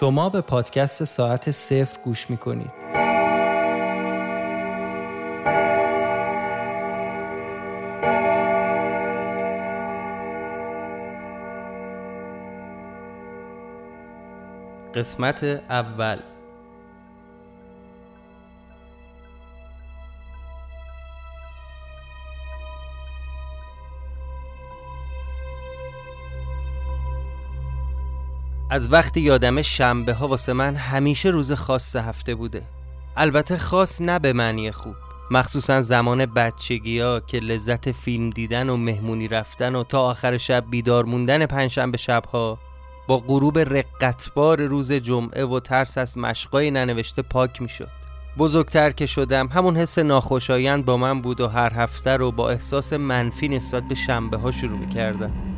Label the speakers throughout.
Speaker 1: شما به پادکست ساعت صفر گوش می‌کنید. قسمت اول. از وقتی یادم شنبه ها واسه من همیشه روز خاص هفته بوده. البته خاص نه به معنی خوب. مخصوصا زمان بچگی ها که لذت فیلم دیدن و مهمونی رفتن و تا آخر شب بیدار موندن پنجشنبه شبها با غروب رقتبار روز جمعه و ترس از مشقای ننوشته پاک می شد بزرگتر که شدم همون حس ناخوشایند با من بود و هر هفته رو با احساس منفی نسبت به شنبه ها شروع می کردم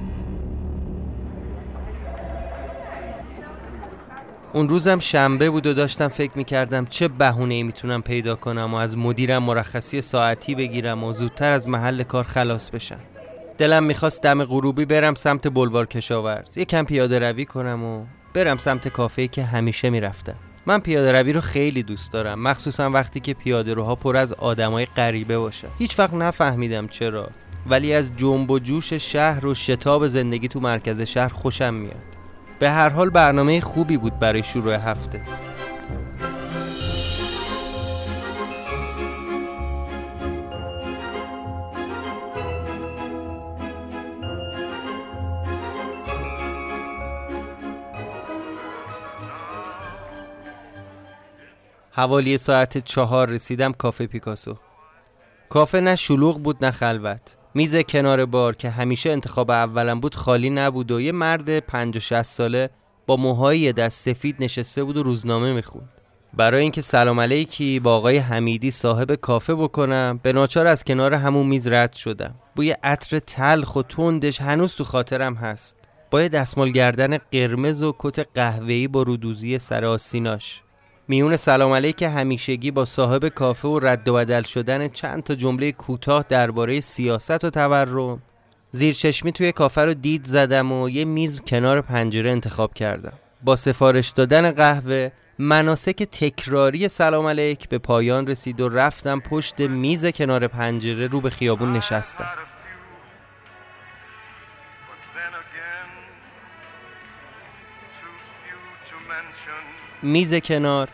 Speaker 1: اون روزم شنبه بود و داشتم فکر می‌کردم چه بهونه ای می‌تونم پیدا کنم و از مدیرم مرخصی ساعتی بگیرم و زودتر از محل کار خلاص بشم. دلم می‌خواست دم غروبی برم سمت بلوار کشاورز. یکم پیاده روی کنم و برم سمت کافه که همیشه می‌رفتم. من پیاده روی رو خیلی دوست دارم مخصوصا وقتی که پیاده روها پر از آدمای غریبه باشه. هیچ وقت نفهمیدم چرا ولی از جنب و جوش شهر و شتاب زندگی تو مرکز شهر خوشم میاد. به هر حال برنامه خوبی بود برای شروع هفته. حوالی ساعت چهار رسیدم کافه پیکاسو. کافه نه شلوغ بود نه خلوت. میز کنار بار که همیشه انتخاب اولم بود خالی نبود و یه مرد 50 ساله با موهای دست سفید نشسته بود و روزنامه می‌خوند. برای اینکه سلام علیکی با آقای حمیدی صاحب کافه بکنم به ناچار از کنار همون میز رد شدم. بوی عطر تلخ و تندش هنوز تو خاطرم هست. با دستمال گردن قرمز و کت قهوه‌ای با رودوزی سر آسیناش. میون سلام علیک همیشگی با صاحب کافه و رد و بدل شدن چند تا جمله کوتاه درباره سیاست و تورم. زیر چشمی توی کافه رو دید زدم و یه میز کنار پنجره انتخاب کردم. با سفارش دادن قهوه مناسک تکراری سلام علیک به پایان رسید و رفتم پشت میز کنار پنجره رو به خیابون نشستم. میز کنار.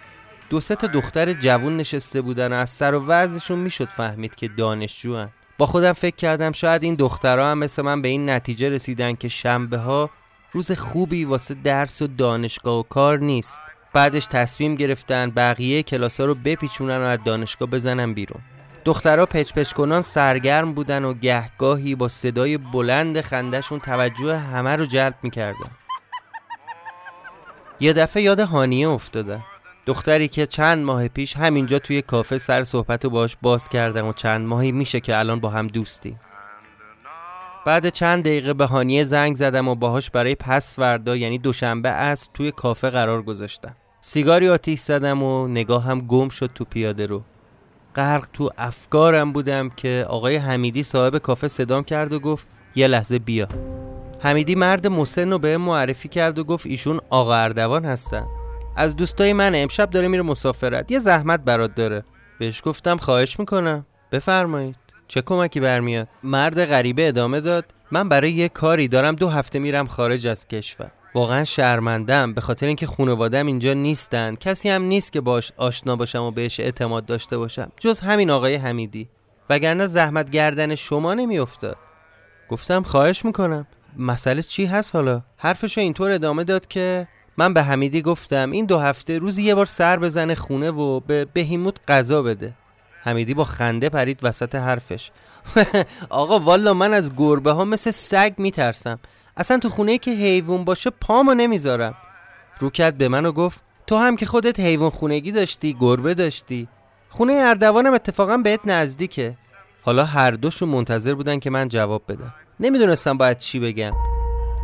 Speaker 1: دو سه تا دختر جوون نشسته بودن. و از سر و وضعشون می‌شد فهمید که دانشجوان. با خودم فکر کردم شاید این دخترها هم مثل من به این نتیجه رسیدن که شنبه ها روز خوبی واسه درس و دانشگاه و کار نیست. بعدش تصمیم گرفتن بقیه کلاس ها رو بپیچونن و از دانشگاه بزنن بیرون. دخترها پچ پچ کنان سرگرم بودن و گهگاهی با صدای بلند خندشون توجه همه رو جلب می‌کردن. یه دفعه یاد هانیه افتادم دختری که چند ماه پیش همینجا توی کافه سر صحبت و باش باز کردم و چند ماهی میشه که الان با هم دوستی. بعد چند دقیقه به هانیه زنگ زدم و باهاش برای پس فردا یعنی دوشنبه از توی کافه قرار گذاشتم. سیگاری آتیش زدم و نگاه هم گم شد تو پیاده رو. غرق تو افکارم بودم که آقای حمیدی صاحب کافه صدام کرد و گفت یه لحظه بیا. حمیدی مرد مسن رو به معرفی کرد و گفت ایشون آقا اردوان هستن. از دوستای من امشب داره میره مسافرت. یه زحمت برات داره. بهش گفتم خواهش می‌کنم. بفرمایید. چه کمکی برمیاد؟ مرد غریبه ادامه داد. من برای یه کاری دارم دو هفته میرم خارج از کشور. واقعا شرمندم به خاطر اینکه خانوادم اینجا نیستن. کسی هم نیست که باش آشنا باشم و بهش اعتماد داشته باشم. جز همین آقای حمیدی. وگرنه زحمت گردن شما نمیافتاد. گفتم خواهش می‌کنم. مسئله چی هست حالا؟ حرفشو اینطور ادامه داد که من به حمیدی گفتم این دو هفته روزی یه بار سر بزنه خونه و به بهیموت غذا بده. حمیدی با خنده پرید وسط حرفش. آقا والا من از گربه ها مثل سگ میترسم. اصلا تو خونه که حیوان باشه پامو نمی‌ذارم. رو کرد به من و گفت تو هم که خودت حیوان خونگی داشتی گربه داشتی. خونه اردوانم اتفاقا بهت نزدیکه. حالا هر دوشون منتظر بودن که من جواب بدم. نمی‌دونستم باید چی بگم.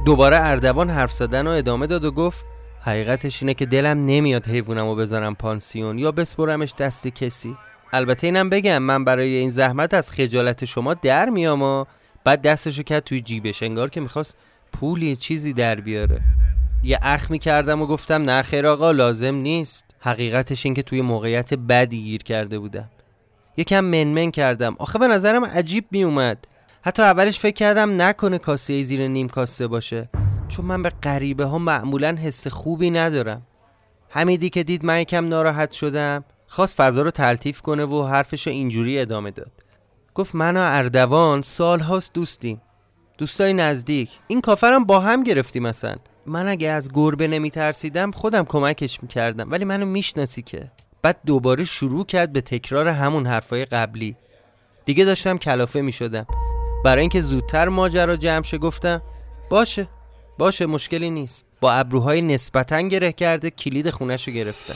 Speaker 1: دوباره اردوان حرف زدن و ادامه داد و گفت حقیقتش اینه که دلم نمیاد حیوانم رو بذارم پانسیون یا بسپرمش دست کسی. البته اینم بگم من برای این زحمت از خجالت شما در میام و بعد دستشو کرد توی جیبش انگار که می‌خواست پولی چیزی در بیاره. یه اخ می کردم و گفتم نه خیر آقا لازم نیست. حقیقتش این که توی موقعیت بدی گیر کرده بودم. یکم منمن کردم. آخه به نظرم عجیب می اومد حتی اولش فکر کردم نکنه کاسه زیر نیم کاسه باشه. چون من به غریبه ها معمولا حس خوبی ندارم. حمیدی که دید من یکم ناراحت شدم خواست فضا رو تلطیف کنه و حرفش رو اینجوری ادامه داد. گفت من و اردوان سال هاست دوستیم. دوستای نزدیک. این کافرم با هم گرفتیم مثلا من اگه از گربه نمی ترسیدم خودم کمکش می‌کردم. ولی منو می‌شناسی که. بعد دوباره شروع کرد به تکرار همون حرفای قبلی. دیگه داشتم کلافه می‌شدم. برای اینکه زودتر ماجرا جمع شه گفتم باشه باشه مشکلی نیست. با ابروهای نسبتا گره کرده کلید خونش رو گرفتم.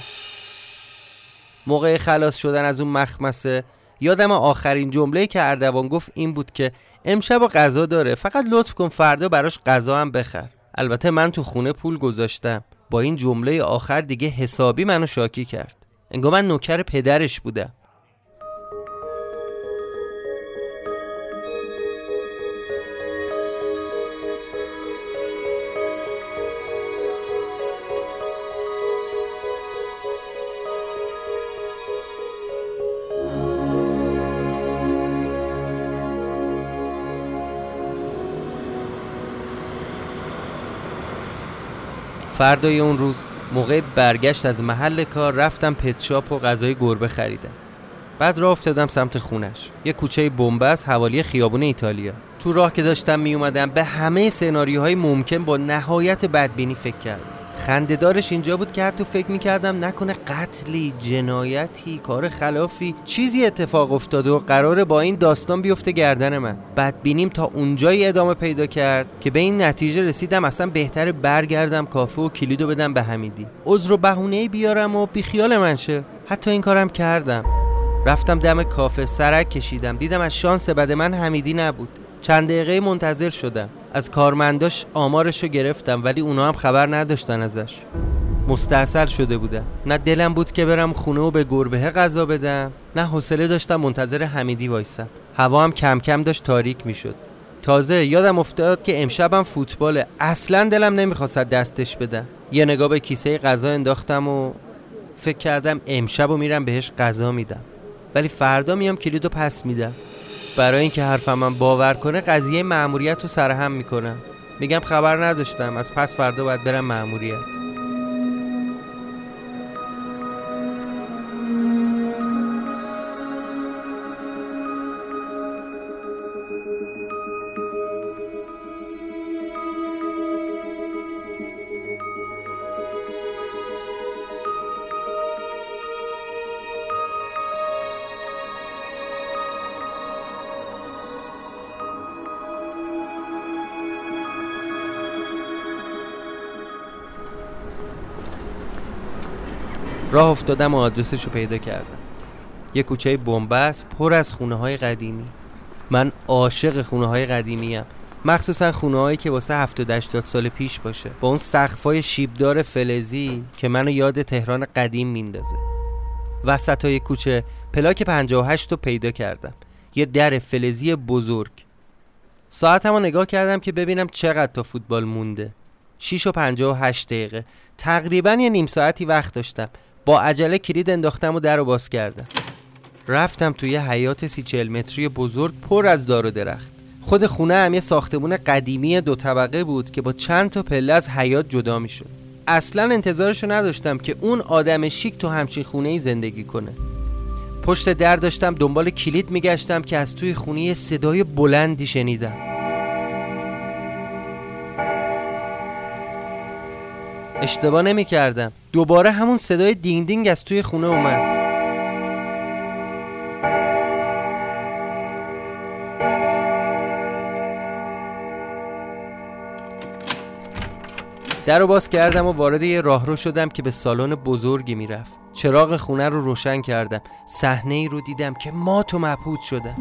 Speaker 1: موقع خلاص شدن از اون مخمسه یادم آخرین جمله که اردوان گفت این بود که امشب غذا داره فقط لطف کن فردا براش غذا هم بخر. البته من تو خونه پول گذاشتم. با این جمله آخر دیگه حسابی منو شاکی کرد. انگار من نوکر پدرش بودم. فردای اون روز موقع برگشت از محل کار رفتم پتشاپ و غذای گربه خریدم. بعد راه افتادم سمت خونش. یه کوچه بنبست حوالی خیابون ایتالیا. تو راه که داشتم می اومدم به همه سناریوهای ممکن با نهایت بدبینی فکر کردم. خندهدارش اینجا بود که حتی فکر می‌کردم نکنه قتلی جنایتی کار خلافی چیزی اتفاق افتاده و قراره با این داستان بیفته گردن من. بدبینیم تا اونجایی ادامه پیدا کرد که به این نتیجه رسیدم اصلا بهتر برگردم کافه و کلیدو بدم به حمیدی. عذر و بهونه بیارم و بیخیال من شه. حتی این کارم کردم. رفتم دم کافه سرک کشیدم. دیدم از شانس بد من حمیدی نبود. چند دقیقه منتظر شدم. از کارمنداش آمارش رو گرفتم ولی اونا هم خبر نداشتن ازش. مستحصل شده بودم نه دلم بود که برم خونه و به گربه غذا بدم نه حوصله داشتم منتظر حمیدی وایسم. هوا هم کم کم داشت تاریک می‌شد. تازه یادم افتاد که امشبم فوتباله اصلا دلم نمی‌خواست دستش بدم. یه نگاه به کیسه غذا انداختم و فکر کردم امشب و میرم بهش غذا میدم. ولی فردا میام کلیدو پس میدم. برای اینکه حرفم من باور کنه قضیه مأموریت رو سرهم می‌کنم. میگم خبر نداشتم از پس فردا باید برم مأموریت. راه افتادم و آدرسش رو پیدا کردم. یه کوچه بنبست پر از خونه های قدیمی. من عاشق خونه های قدیمی هم. مخصوصا خونه هایی که واسه 70 80 سال پیش باشه. با اون سقفای شیبدار فلزی که منو یاد تهران قدیم میندازه. وسط های کوچه پلاک 58 رو پیدا کردم. یه در فلزی بزرگ. ساعتم رو نگاه کردم که ببینم چقدر تا فوتبال مونده. 6 و 58 دقیقه. تقریبا یه نیم ساعتی وقت داشتم. با عجله کلید انداختم و در رو باز کردم. رفتم توی حیات سی چل متری بزرگ پر از دار و درخت. خود خونه هم یه ساختمون قدیمی دو طبقه بود که با چند تا پله از حیات جدا می شد اصلا انتظارشو نداشتم که اون آدم شیک تو همچین خونه ای زندگی کنه. پشت در داشتم دنبال کلید میگشتم که از توی خونه صدای بلندی شنیدم. اشتباه نمی کردم دوباره همون صدای دینگ دینگ از توی خونه اومد. در رو باز کردم و وارد یه راهرو شدم که به سالن بزرگی می‌رفت. چراغ خونه رو روشن کردم. صحنه ای رو دیدم که مات و مبهوت شدم.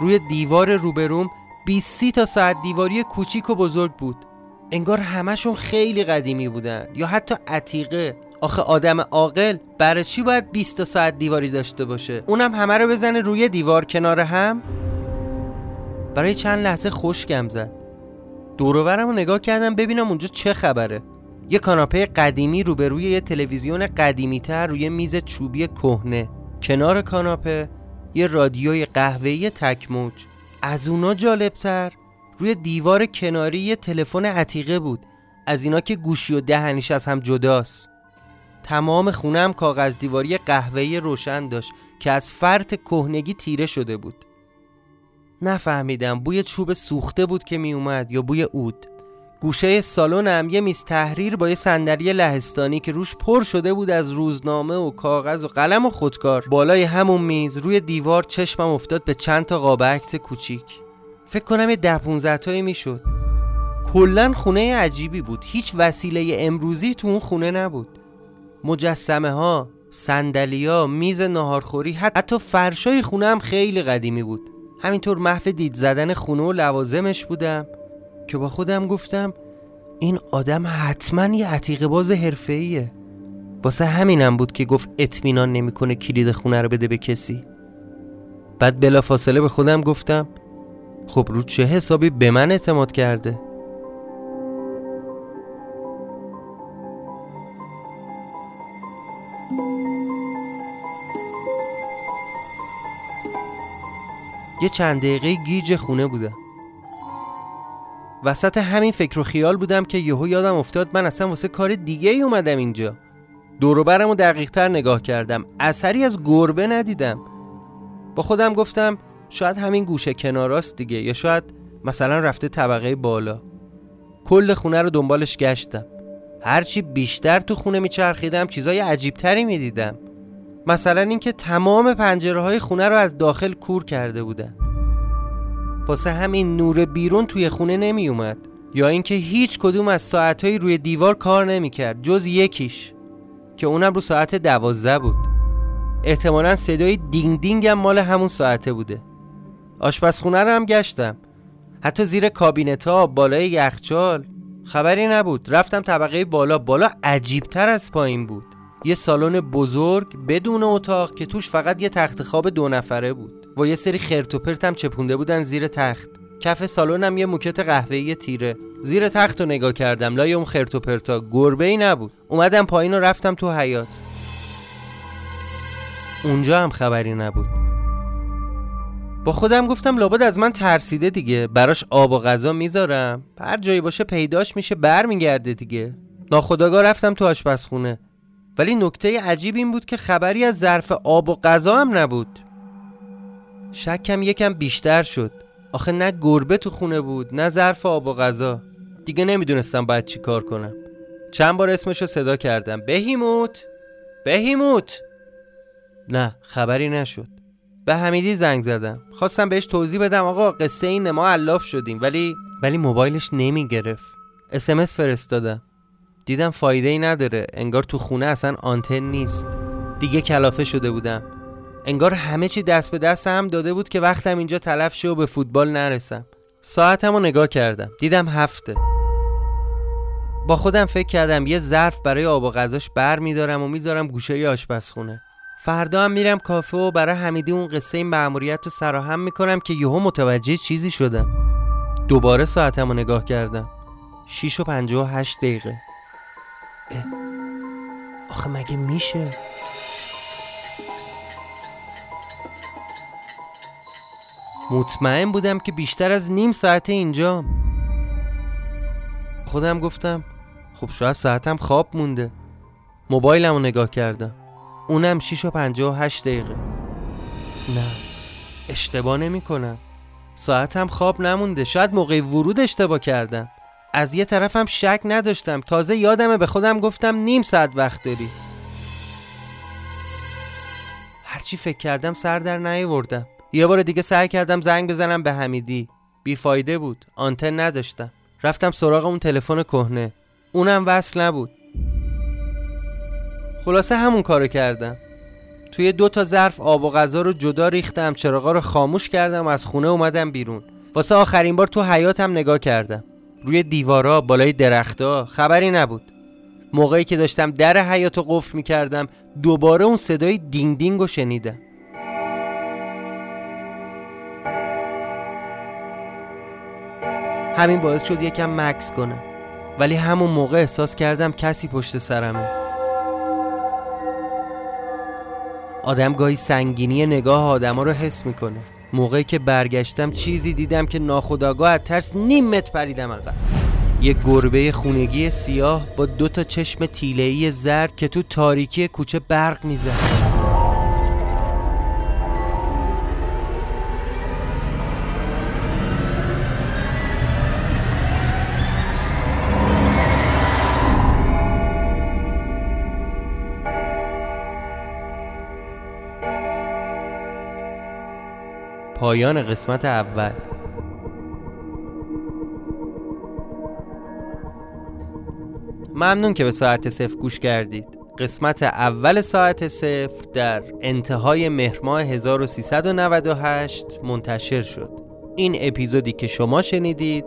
Speaker 1: روی دیوار روبروم 20 تا ساعت دیواری کوچیک و بزرگ بود. انگار همشون خیلی قدیمی بودن یا حتی عتیقه. آخه آدم عاقل برای چی باید 20 تا ساعت دیواری داشته باشه؟ اونم همه رو بزنه روی دیوار کنار هم؟ برای چند لحظه خشکم زد. دوروبرم رو نگاه کردم ببینم اونجا چه خبره. یه کاناپه قدیمی روبروی یه تلویزیون قدیمی تر روی میز چوبی کهنه. کنار کاناپه یه رادیوی قهوه‌ای تکموج. از اونا جالبتر. روی دیوار کناری یه تلفن عتیقه بود. از اینا که گوشی و دهنیش از هم جداست. تمام خونم کاغذ دیواری قهوه‌ای روشن داشت که از فرط کهنگی تیره شده بود. نفهمیدم بوی چوب سوخته بود که می اومد یا بوی اود گوشه سالنم یه میز تحریر با یه صندلی لهستانی که روش پر شده بود از روزنامه و کاغذ و قلم و خودکار. بالای همون میز روی دیوار چشمم افتاد به چند تا قاب عکس کوچیک. فکر کنم یه ده 15 تایی می‌شد. کلا خونه عجیبی بود. هیچ وسیله امروزی تو اون خونه نبود. مجسمه ها سندلیا میز ناهارخوری حتی فرشای خونه هم خیلی قدیمی بود. همینطور محو دید زدن خونه و لوازمش بودم. که با خودم گفتم این آدم حتما یه عتیقه باز حرفه‌ایه. واسه همینم بود که گفت اطمینان نمی‌کنه کلید خونه رو بده به کسی. بعد بلا فاصله به خودم گفتم خب رو چه حسابی به من اعتماد کرده؟ یه چند دقیقه گیج خونه بودم وسط همین فکر و خیال بودم که یهو یادم افتاد من اصلا واسه کار دیگه ای اومدم اینجا. دوروبرم رو دقیق تر نگاه کردم. اثری از گربه ندیدم. با خودم گفتم شاید همین گوشه کناراست دیگه یا شاید مثلا رفته طبقه بالا. کل خونه رو دنبالش گشتم. هرچی بیشتر تو خونه میچرخیدم چیزای عجیبتری می‌دیدم. مثلا اینکه تمام پنجره های خونه رو از داخل کور کرده بودن. واسه همین نور بیرون توی خونه نمی اومد یا اینکه هیچ کدوم از ساعتهایی روی دیوار کار نمی کرد جز یکیش که اونم رو ساعت دوازده بود. احتمالا صدای دینگ دینگ هم مال همون ساعته بوده. آشپزخونه رو هم گشتم. حتی زیر کابینت ها بالای یخچال. خبری نبود. رفتم طبقه بالا. بالا عجیبتر از پایین بود. یه سالن بزرگ بدون اتاق که توش فقط یه تخت خواب دو نفره بود و یه سری خرت و پرتم چپونده بودن زیر تخت. کف سالنم یه موکت قهوه‌ای تیره. زیر تخت رو نگاه کردم لای اون خرت و پرتا. گربه ای نبود. اومدم پایین و رفتم تو حیات اونجا هم خبری نبود. با خودم گفتم لابد از من ترسیده دیگه. براش آب و غذا می‌ذارم. هر جایی باشه پیداش میشه برمیگرده دیگه. ناخداگاه رفتم تو آشپزخونه. ولی نکته عجیب این بود که خبری از ظرف آب و غذا هم نبود. شکم یکم بیشتر شد. آخه نه گربه تو خونه بود نه ظرف آب و غذا. دیگه نمی‌دونستم باید چی کار کنم. چند بار اسمشو صدا کردم. بهیموت! بهیموت! نه خبری نشد. به حمیدی زنگ زدم. خواستم بهش توضیح بدم آقا قصه این ما علاف شدیم. ولی ولی موبایلش نمی گرفت اسمس فرستادم. دیدم فایده ای نداره. انگار تو خونه اصلا آنتن نیست. دیگه کلافه شده بودم. انگار همه چی دست به دست هم داده بود که وقتم اینجا تلف شه و به فوتبال نرسم. ساعتم رو نگاه کردم. دیدم هفته. با خودم فکر کردم یه ظرف برای آب و غذاش بر میدارم و می‌ذارم گوشه آشپزخونه. فردا هم میرم کافه و برای حمیدی اون قصه این مأموریت رو سراهم می‌کنم که یهو متوجه چیزی شدم. دوباره ساعتم رو نگاه کردم. 6 و 58 دقیقه. آخه مگه میشه؟ مطمئن بودم که بیشتر از نیم ساعت اینجا. خودم گفتم خب شاید ساعتم خواب مونده. موبایلم رو نگاه کردم. اونم 6 و 58 دقیقه. نه اشتباه نمی کنم ساعتم خواب نمونده. شاید موقع ورود اشتباه کردم. از یه طرفم شک نداشتم. تازه یادمه به خودم گفتم نیم ساعت وقت داری. هرچی فکر کردم سر در نیاوردم. یه بار دیگه سعی کردم زنگ بزنم به حمیدی. بیفایده بود. آنتن نداشتم. رفتم سراغ اون تلفن کهنه. اونم وصل نبود. خلاصه همون کارو کردم. توی دو تا ظرف آب و غذا رو جدا ریختم. چراغا رو خاموش کردم. و از خونه اومدم بیرون. واسه آخرین بار تو حیاتم نگاه کردم. روی دیوارا بالای درختا خبری نبود. موقعی که داشتم در حیات رو قفل می‌کردم دوباره اون صدای دینگ دینگ رو شنیدم. همین باعث شد یکم مکس کنم. ولی همون موقع احساس کردم کسی پشت سرمه. آدم گاهی سنگینی نگاه آدما رو حس می‌کنه. موقعی که برگشتم چیزی دیدم که ناخداگاه از ترس نیم متر پریدم عقب یه گربه خونگی سیاه با دو تا چشم تیله‌ای زرد که تو تاریکی کوچه برق می‌زد. پایان قسمت اول. ممنون که به ساعت صفر گوش کردید. قسمت اول ساعت صفر در انتهای مهرماه 1398 منتشر شد. این اپیزودی که شما شنیدید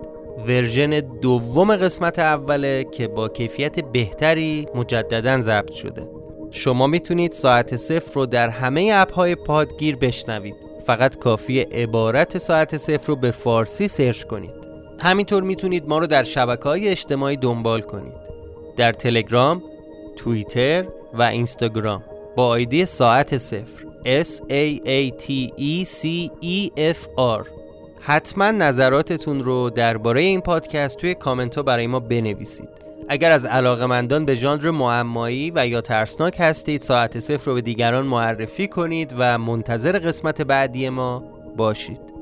Speaker 1: version دوم قسمت اوله که با کیفیت بهتری مجددا ضبط شده. شما می‌تونید ساعت صفر رو در همه app های پادگیر بشنوید. فقط کافی عبارت ساعت صفر رو به فارسی search کنید. همینطور می‌تونید ما رو در شبکه های اجتماعی دنبال کنید. در تلگرام، توییتر و اینستاگرام با آیدی ساعت صفر. S A A T E C E F R. حتما نظراتتون رو درباره این پادکست توی کامنت ها برای ما بنویسید. اگر از علاقمندان به ژانر معمایی و یا ترسناک هستید ساعت صفر رو به دیگران معرفی کنید و منتظر قسمت بعدی ما باشید.